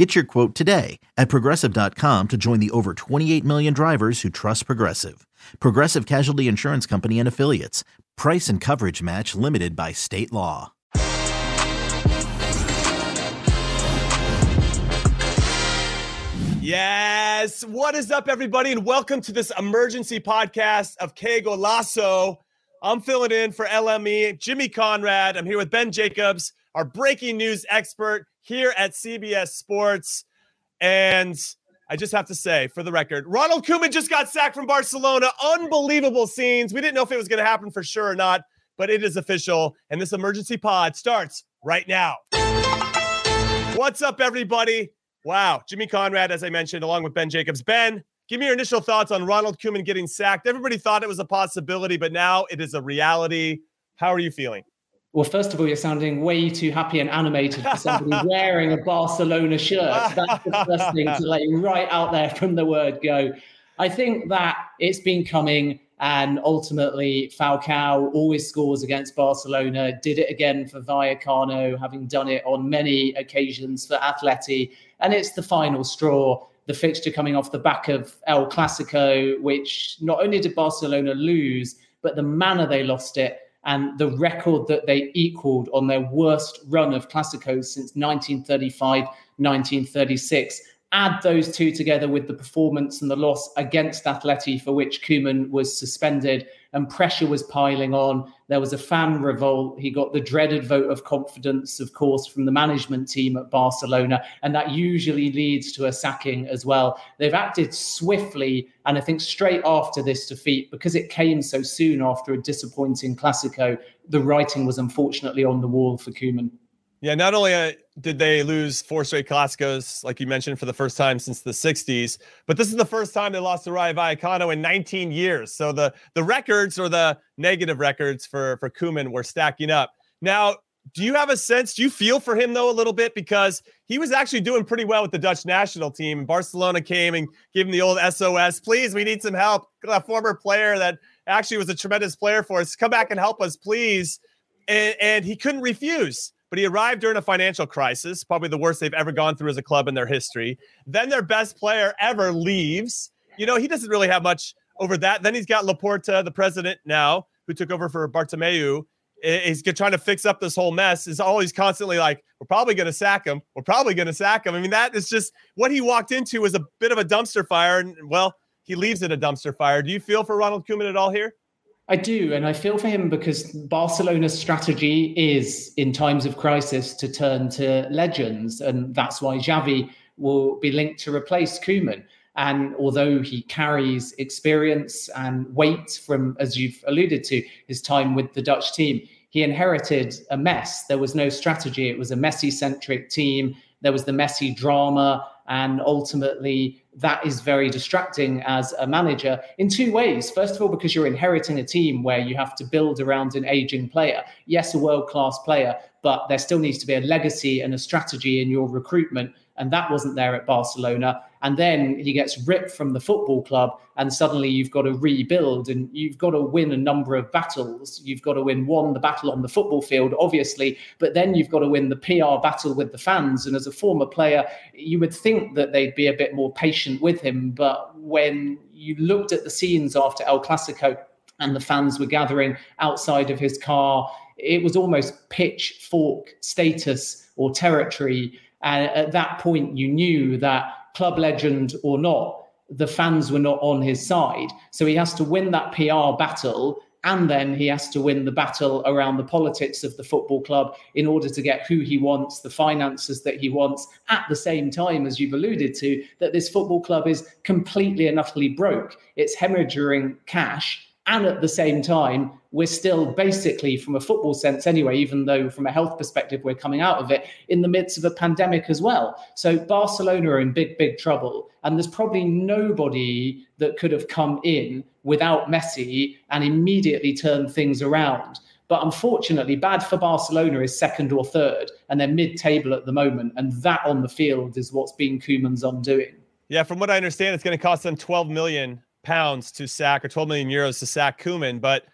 Get your quote today at progressive.com to join the over 28 million drivers who trust Progressive. Progressive Casualty Insurance Company and Affiliates. Price and coverage match limited by state law. Yes. What is up, everybody? And welcome to this emergency podcast of Que Golazo. I'm filling in for LME, Jimmy Conrad. I'm here with Ben Jacobs, our breaking news expert here at CBS Sports. And I just have to say, for the record, Ronald Koeman just got sacked from Barcelona. Unbelievable scenes. We didn't know if it was going to happen for sure or not, but it is official. And this emergency pod starts right now. What's up, everybody? Wow. Jimmy Conrad, as I mentioned, along with Ben Jacobs. Ben, give me your initial thoughts on Ronald Koeman getting sacked. Everybody thought it was a possibility, but now it is a reality. How are you feeling? Well, first of all, you're sounding way too happy and animated for somebody wearing a Barcelona shirt. That's the first thing to lay right out there from the word go. I think that it's been coming, and ultimately, Falcao always scores against Barcelona. Did it again for Vallecano, having done it on many occasions for Atleti, and it's the final straw. The fixture coming off the back of El Clasico, which not only did Barcelona lose, but the manner they lost it and the record that they equaled on their worst run of Clásicos since 1935 1936. Add those two together with the performance and the loss against Atleti, for which Koeman was suspended, and pressure was piling on. There was a fan revolt. He got the dreaded vote of confidence, of course, from the management team at Barcelona, and that usually leads to a sacking as well. They've acted swiftly, and I think straight after this defeat, because it came so soon after a disappointing Clasico, the writing was unfortunately on the wall for Koeman. Yeah, not only uh, did they lose four straight Clásicos, like you mentioned, for the first time since the 60s, but this is the first time they lost to Rayo Vallecano in 19 years. So the the records or the negative records for for Koeman were stacking up. Now, do you have a sense? Do you feel for him though a little bit because he was actually doing pretty well with the Dutch national team? and Barcelona came and gave him the old SOS. Please, we need some help. A former player that actually was a tremendous player for us. Come back and help us, please. And, and he couldn't refuse but he arrived during a financial crisis, probably the worst they've ever gone through as a club in their history. Then their best player ever leaves. You know, he doesn't really have much over that. Then he's got Laporta, the president now, who took over for Bartomeu. He's trying to fix up this whole mess. Is always constantly like, we're probably going to sack him. We're probably going to sack him. I mean, that is just what he walked into was a bit of a dumpster fire. And well, he leaves it a dumpster fire. Do you feel for Ronald Koeman at all here? I do, and I feel for him because Barcelona's strategy is, in times of crisis, to turn to legends, and that's why Xavi will be linked to replace Koeman. And although he carries experience and weight from, as you've alluded to, his time with the Dutch team, he inherited a mess. There was no strategy. It was a Messi centric team. There was the Messi drama. And ultimately, that is very distracting as a manager in two ways. First of all, because you're inheriting a team where you have to build around an aging player. Yes, a world class player, but there still needs to be a legacy and a strategy in your recruitment and that wasn't there at Barcelona. And then he gets ripped from the football club, and suddenly you've got to rebuild and you've got to win a number of battles. You've got to win one, the battle on the football field, obviously, but then you've got to win the PR battle with the fans. And as a former player, you would think that they'd be a bit more patient with him. But when you looked at the scenes after El Clasico, and the fans were gathering outside of his car. It was almost pitchfork status or territory and at that point, you knew that club legend or not, the fans were not on his side. So he has to win that PR battle. And then he has to win the battle around the politics of the football club in order to get who he wants, the finances that he wants, at the same time, as you've alluded to, that this football club is completely and utterly broke. It's hemorrhaging cash and at the same time, we're still basically, from a football sense anyway, even though from a health perspective, we're coming out of it in the midst of a pandemic as well. So Barcelona are in big, big trouble. And there's probably nobody that could have come in without Messi and immediately turned things around. But unfortunately, bad for Barcelona is second or third, and they're mid-table at the moment. And that on the field is what's been Koeman's undoing. Yeah, from what I understand, it's going to cost them 12 million pounds to sack or 12 million euros to sack Koeman, but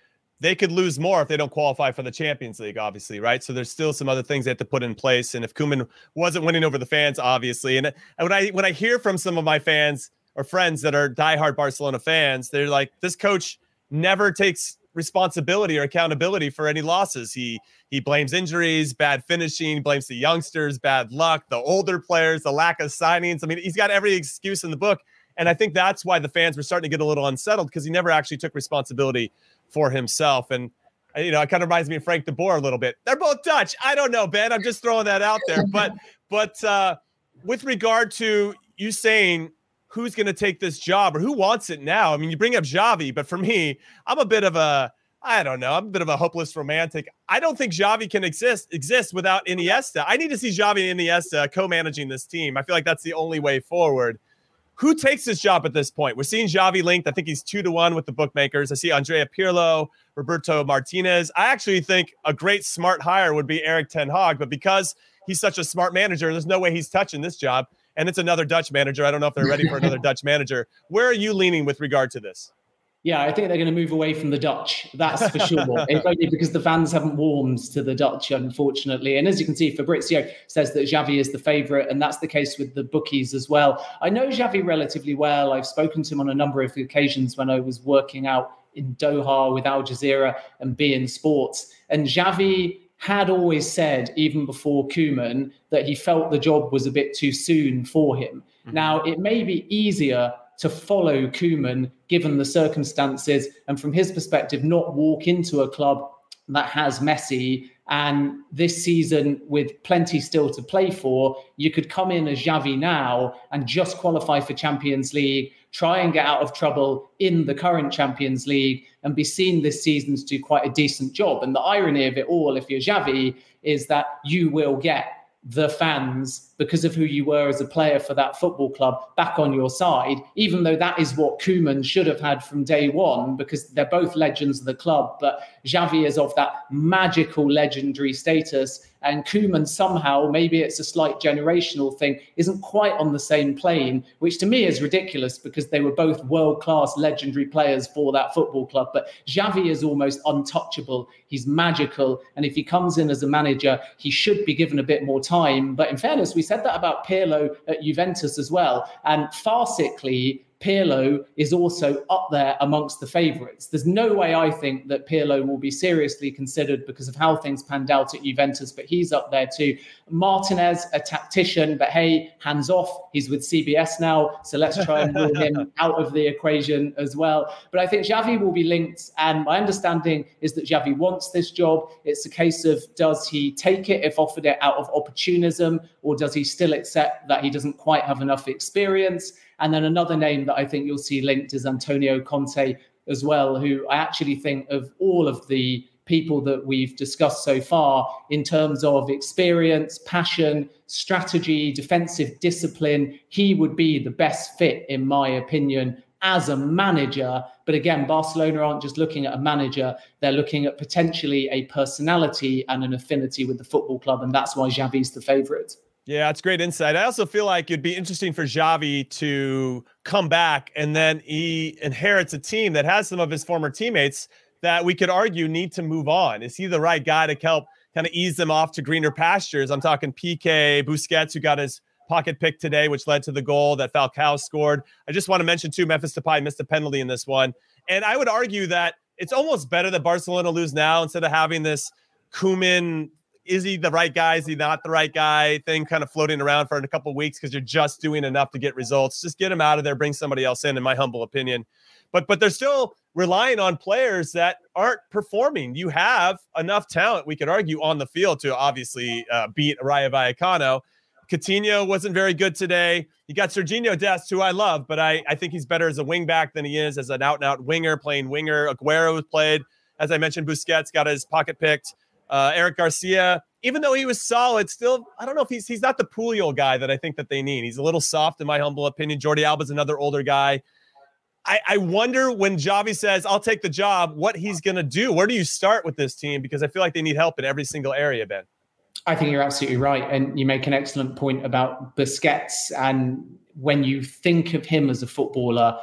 they could lose more if they don't qualify for the Champions League, obviously, right? So there's still some other things they have to put in place. And if Koeman wasn't winning over the fans, obviously, and when I when I hear from some of my fans or friends that are diehard Barcelona fans, they're like, this coach never takes responsibility or accountability for any losses. He he blames injuries, bad finishing, blames the youngsters, bad luck, the older players, the lack of signings. I mean, he's got every excuse in the book. And I think that's why the fans were starting to get a little unsettled because he never actually took responsibility for himself. And uh, you know, it kind of reminds me of Frank de Boer a little bit. They're both Dutch. I don't know, Ben. I'm just throwing that out there. But but uh, with regard to you saying who's going to take this job or who wants it now. I mean, you bring up Xavi, but for me, I'm a bit of a I don't know. I'm a bit of a hopeless romantic. I don't think Xavi can exist exist without Iniesta. I need to see Xavi and Iniesta co-managing this team. I feel like that's the only way forward. Who takes this job at this point? We're seeing Xavi linked. I think he's two to one with the bookmakers. I see Andrea Pirlo, Roberto Martinez. I actually think a great smart hire would be Erik Ten Hag, but because he's such a smart manager, there's no way he's touching this job and it's another Dutch manager. I don't know if they're ready for another Dutch manager. Where are you leaning with regard to this? Yeah, I think they're going to move away from the Dutch. That's for sure. it's only because the fans haven't warmed to the Dutch, unfortunately. And as you can see, Fabrizio says that Xavi is the favourite, and that's the case with the bookies as well. I know Xavi relatively well. I've spoken to him on a number of occasions when I was working out in Doha with Al Jazeera and beIN Sports. And Xavi had always said, even before Koeman, that he felt the job was a bit too soon for him. Mm-hmm. Now, it may be easier to follow Koeman given the circumstances and from his perspective, not walk into a club that has Messi. And this season, with plenty still to play for, you could come in as Xavi now and just qualify for Champions League, try and get out of trouble in the current Champions League and be seen this season to do quite a decent job. And the irony of it all, if you're Xavi, is that you will get the fans because of who you were as a player for that football club back on your side, even though that is what Koeman should have had from day one, because they're both legends of the club. But Xavi is of that magical legendary status. And Koeman somehow, maybe it's a slight generational thing, isn't quite on the same plane, which to me is ridiculous because they were both world class legendary players for that football club. But Xavi is almost untouchable. He's magical. And if he comes in as a manager, he should be given a bit more time. But in fairness, we said that about Pirlo at Juventus as well. And farcically, Pirlo is also up there amongst the favourites. There's no way I think that Pirlo will be seriously considered because of how things panned out at Juventus, but he's up there too. Martinez, a tactician, but hey, hands off. He's with CBS now, so let's try and rule him out of the equation as well. But I think Xavi will be linked, and my understanding is that Xavi wants this job. It's a case of does he take it if offered it out of opportunism, or does he still accept that he doesn't quite have enough experience? And then another name that I think you'll see linked is Antonio Conte as well, who I actually think of all of the people that we've discussed so far in terms of experience, passion, strategy, defensive discipline, he would be the best fit, in my opinion, as a manager. But again, Barcelona aren't just looking at a manager, they're looking at potentially a personality and an affinity with the football club. And that's why Xavi's the favourite. Yeah, it's great insight. I also feel like it'd be interesting for Xavi to come back and then he inherits a team that has some of his former teammates that we could argue need to move on. Is he the right guy to help kind of ease them off to greener pastures? I'm talking Piqué, Busquets, who got his pocket pick today, which led to the goal that Falcao scored. I just want to mention too, Memphis Depay missed a penalty in this one, and I would argue that it's almost better that Barcelona lose now instead of having this Koeman is he the right guy? Is he not the right guy? Thing kind of floating around for a couple weeks because you're just doing enough to get results. Just get him out of there, bring somebody else in, in my humble opinion. But but they're still relying on players that aren't performing. You have enough talent, we could argue, on the field to obviously uh, beat Rayo Vallecano. Coutinho wasn't very good today. You got Sergiño Dest, who I love, but I, I think he's better as a wingback than he is as an out and out winger playing winger. Aguero played, as I mentioned, Busquets got his pocket picked. Uh, Eric Garcia, even though he was solid, still I don't know if he's he's not the Puyol guy that I think that they need. He's a little soft in my humble opinion. Jordi Alba's another older guy. I, I wonder when Xavi says, I'll take the job, what he's going to do. Where do you start with this team? Because I feel like they need help in every single area, Ben. I think you're absolutely right. And you make an excellent point about Busquets. And when you think of him as a footballer,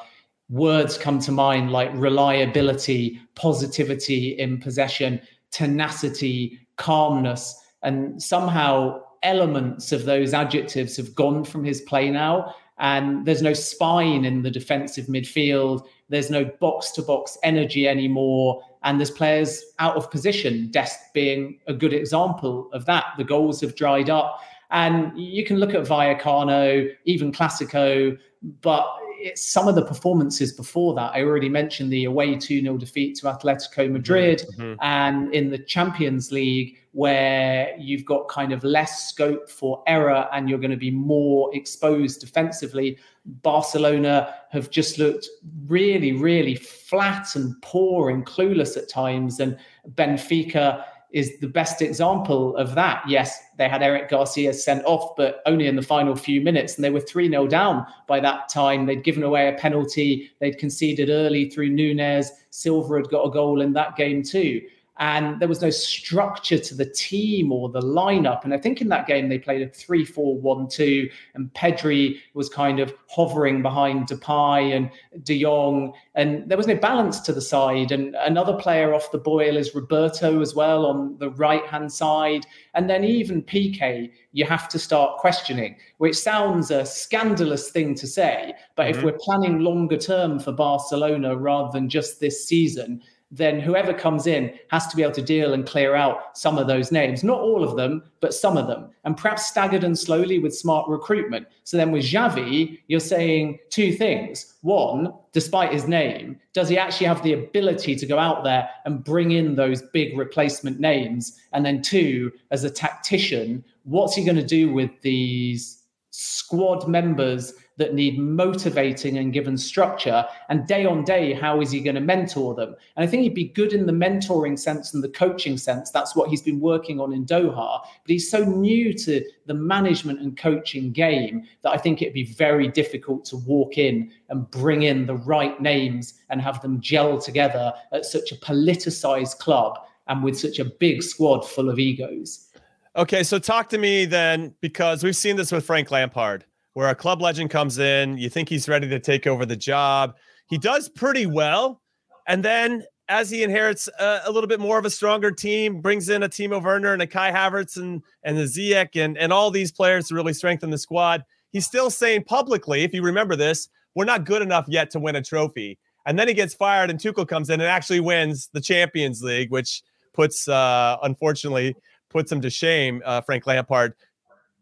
words come to mind like reliability, positivity in possession, tenacity, calmness. And somehow elements of those adjectives have gone from his play now and there's no spine in the defensive midfield. There's no box to box energy anymore. And there's players out of position, Dest being a good example of that. The goals have dried up. And you can look at Vallecano, even Clasico, but some of the performances before that. I already mentioned the away 2 0 defeat to Atletico Madrid mm-hmm. and in the Champions League, where you've got kind of less scope for error and you're going to be more exposed defensively. Barcelona have just looked really, really flat and poor and clueless at times. And Benfica is the best example of that. Yes, they had Eric Garcia sent off, but only in the final few minutes, and they were 3 0 down by that time. They'd given away a penalty, they'd conceded early through Nunez. Silva had got a goal in that game too and there was no structure to the team or the lineup. And I think in that game they played a 3 4 1 2, and Pedri was kind of hovering behind Depay and De Jong, and there was no balance to the side. And another player off the boil is Roberto as well on the right hand side. And then even Piqué, you have to start questioning, which sounds a scandalous thing to say. But mm-hmm. if we're planning longer term for Barcelona rather than just this season, then whoever comes in has to be able to deal and clear out some of those names. Not all of them, but some of them, and perhaps staggered and slowly with smart recruitment. So then with Xavi, you're saying two things. One, despite his name, does he actually have the ability to go out there and bring in those big replacement names? And then two, as a tactician, what's he going to do with these squad members that need motivating and given structure. And day on day, how is he going to mentor them? And I think he'd be good in the mentoring sense and the coaching sense. That's what he's been working on in Doha. But he's so new to the management and coaching game that I think it'd be very difficult to walk in and bring in the right names and have them gel together at such a politicized club and with such a big squad full of egos. Okay, so talk to me then, because we've seen this with Frank Lampard where a club legend comes in, you think he's ready to take over the job. He does pretty well. And then as he inherits a, a, little bit more of a stronger team, brings in a Timo Werner and a Kai Havertz and, and the Ziyech and, and all these players to really strengthen the squad. He's still saying publicly, if you remember this, we're not good enough yet to win a trophy. And then he gets fired and Tuchel comes in and actually wins the Champions League, which puts, uh, unfortunately, puts him to shame, uh, Frank Lampard.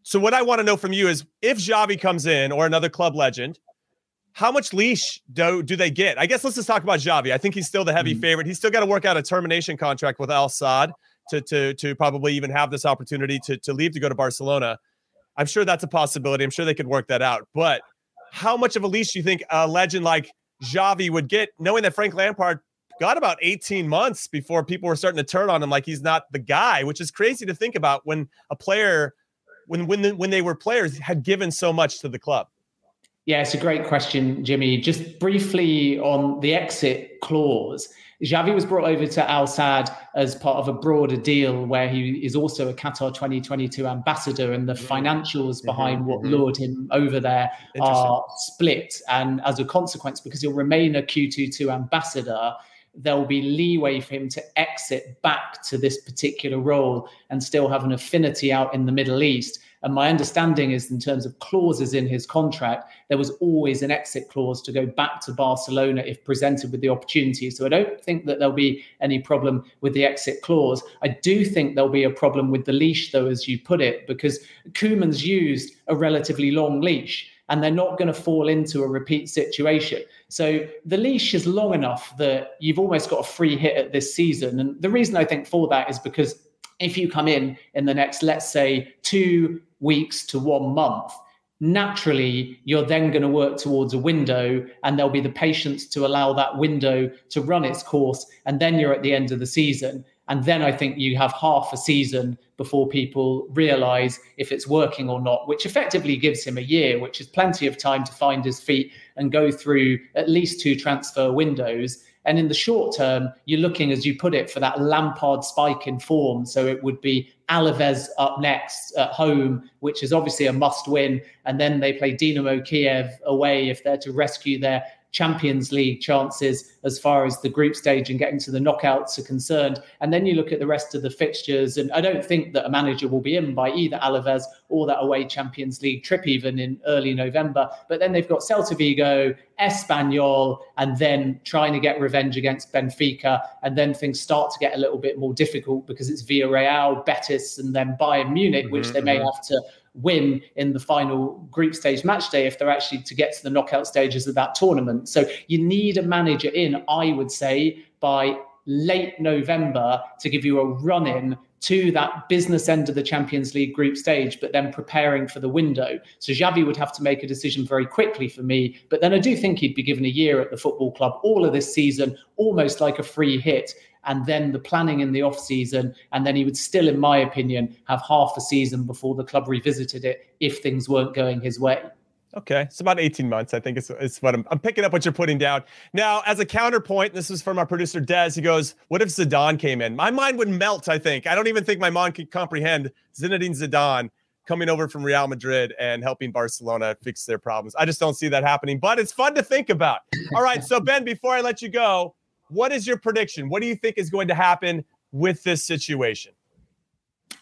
So what I want to know from you is if Xavi comes in or another club legend, how much leash do do they get? I guess let's just talk about Xavi. I think he's still the heavy mm-hmm. favorite. He's still got to work out a termination contract with Al Sadd to to to probably even have this opportunity to to leave to go to Barcelona. I'm sure that's a possibility. I'm sure they could work that out. But how much of a leash do you think a legend like Xavi would get, knowing that Frank Lampard got about 18 months before people were starting to turn on him like he's not the guy, which is crazy to think about when a player when when the, when they were players had given so much to the club? Yeah, it's a great question, Jimmy. Just briefly on the exit clause. Xavi was brought over to Al Sadd as part of a broader deal where he is also a Qatar 2022 ambassador, and the mm-hmm. financials mm-hmm. behind mm-hmm. what lured him over there are split. And as a consequence, because he'll remain a Q22 ambassador, there will be leeway for him to exit back to this particular role and still have an affinity out in the Middle East. And my understanding is, in terms of clauses in his contract, there was always an exit clause to go back to Barcelona if presented with the opportunity. So I don't think that there'll be any problem with the exit clause. I do think there'll be a problem with the leash, though, as you put it, because Koeman's used a relatively long leash and they're not going to fall into a repeat situation. So the leash is long enough that you've almost got a free hit at this season. And the reason I think for that is because if you come in in the next, let's say, two weeks to one month, naturally you're then going to work towards a window and there'll be the patience to allow that window to run its course. And then you're at the end of the season. And then I think you have half a season before people realize if it's working or not, which effectively gives him a year, which is plenty of time to find his feet and go through at least two transfer windows. And in the short term, you're looking, as you put it, for that Lampard spike in form. So it would be Alaves up next at home, which is obviously a must win. And then they play Dinamo Kiev away if they're to rescue their Champions League chances as far as the group stage and getting to the knockouts are concerned. And then you look at the rest of the fixtures, and I don't think that a manager will be in by either Alaves or that away Champions League trip, even in early November. But then they've got Celta Vigo, Espanyol, and then trying to get revenge against Benfica. And then things start to get a little bit more difficult because it's Villarreal, Betis, and then Bayern Munich, mm-hmm, which they may mm-hmm. have to win in the final group stage match day if they're actually to get to the knockout stages of that tournament. So you need a manager in, I would say, by late November to give you a run in to that business end of the Champions League group stage, but then preparing for the window. So Xavi would have to make a decision very quickly for me. But then I do think he'd be given a year at the football club, all of this season, almost like a free hit and then the planning in the off season, and then he would still, in my opinion, have half a season before the club revisited it if things weren't going his way. Okay, it's about 18 months. I think it's, it's what I'm, I'm picking up what you're putting down. Now, as a counterpoint, this is from our producer Des. He goes, "What if Zidane came in? My mind would melt. I think I don't even think my mind could comprehend Zinedine Zidane coming over from Real Madrid and helping Barcelona fix their problems. I just don't see that happening. But it's fun to think about. All right, so Ben, before I let you go, what is your prediction? What do you think is going to happen with this situation?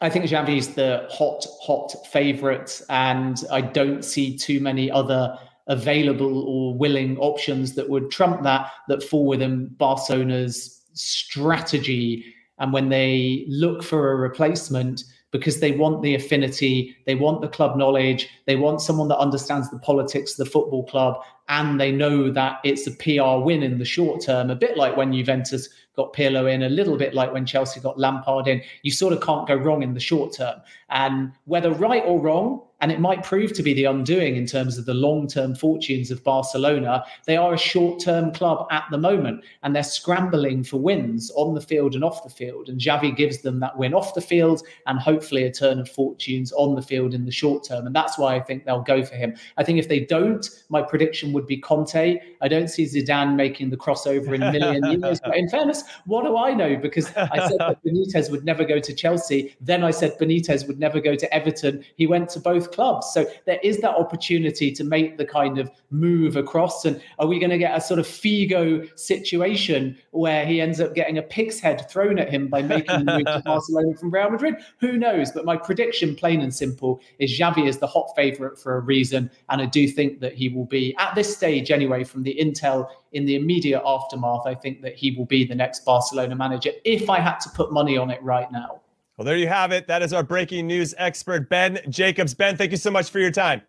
I think Xavi is the hot, hot favorite, and I don't see too many other available or willing options that would trump that that fall within Barcelona's strategy. And when they look for a replacement, because they want the affinity, they want the club knowledge, they want someone that understands the politics of the football club, and they know that it's a PR win in the short term, a bit like when Juventus got Pirlo in, a little bit like when Chelsea got Lampard in. You sort of can't go wrong in the short term. And whether right or wrong, and it might prove to be the undoing in terms of the long term fortunes of Barcelona. They are a short term club at the moment, and they're scrambling for wins on the field and off the field. And Xavi gives them that win off the field and hopefully a turn of fortunes on the field in the short term. And that's why I think they'll go for him. I think if they don't, my prediction would be Conte. I don't see Zidane making the crossover in a million years. But in fairness, what do I know? Because I said that Benitez would never go to Chelsea. Then I said Benitez would never go to Everton. He went to both clubs. So there is that opportunity to make the kind of move across. And are we going to get a sort of Figo situation where he ends up getting a pig's head thrown at him by making the move to Barcelona from Real Madrid? Who knows? But my prediction, plain and simple, is Xavi is the hot favourite for a reason. And I do think that he will be, at this stage anyway, from the intel in the immediate aftermath, I think that he will be the next Barcelona manager if I had to put money on it right now. Well, there you have it. That is our breaking news expert, Ben Jacobs. Ben, thank you so much for your time.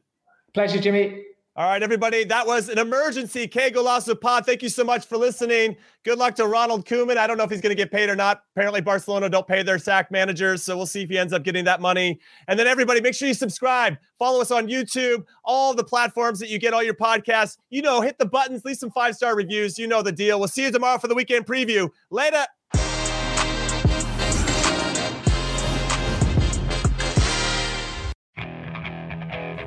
Pleasure, Jimmy. All right, everybody. That was an emergency Que Golazo pod. Thank you so much for listening. Good luck to Ronald Koeman. I don't know if he's going to get paid or not. Apparently, Barcelona don't pay their sack managers, so we'll see if he ends up getting that money. And then, everybody, make sure you subscribe. Follow us on YouTube, all the platforms that you get all your podcasts. You know, hit the buttons, leave some five star reviews. You know the deal. We'll see you tomorrow for the weekend preview. Later.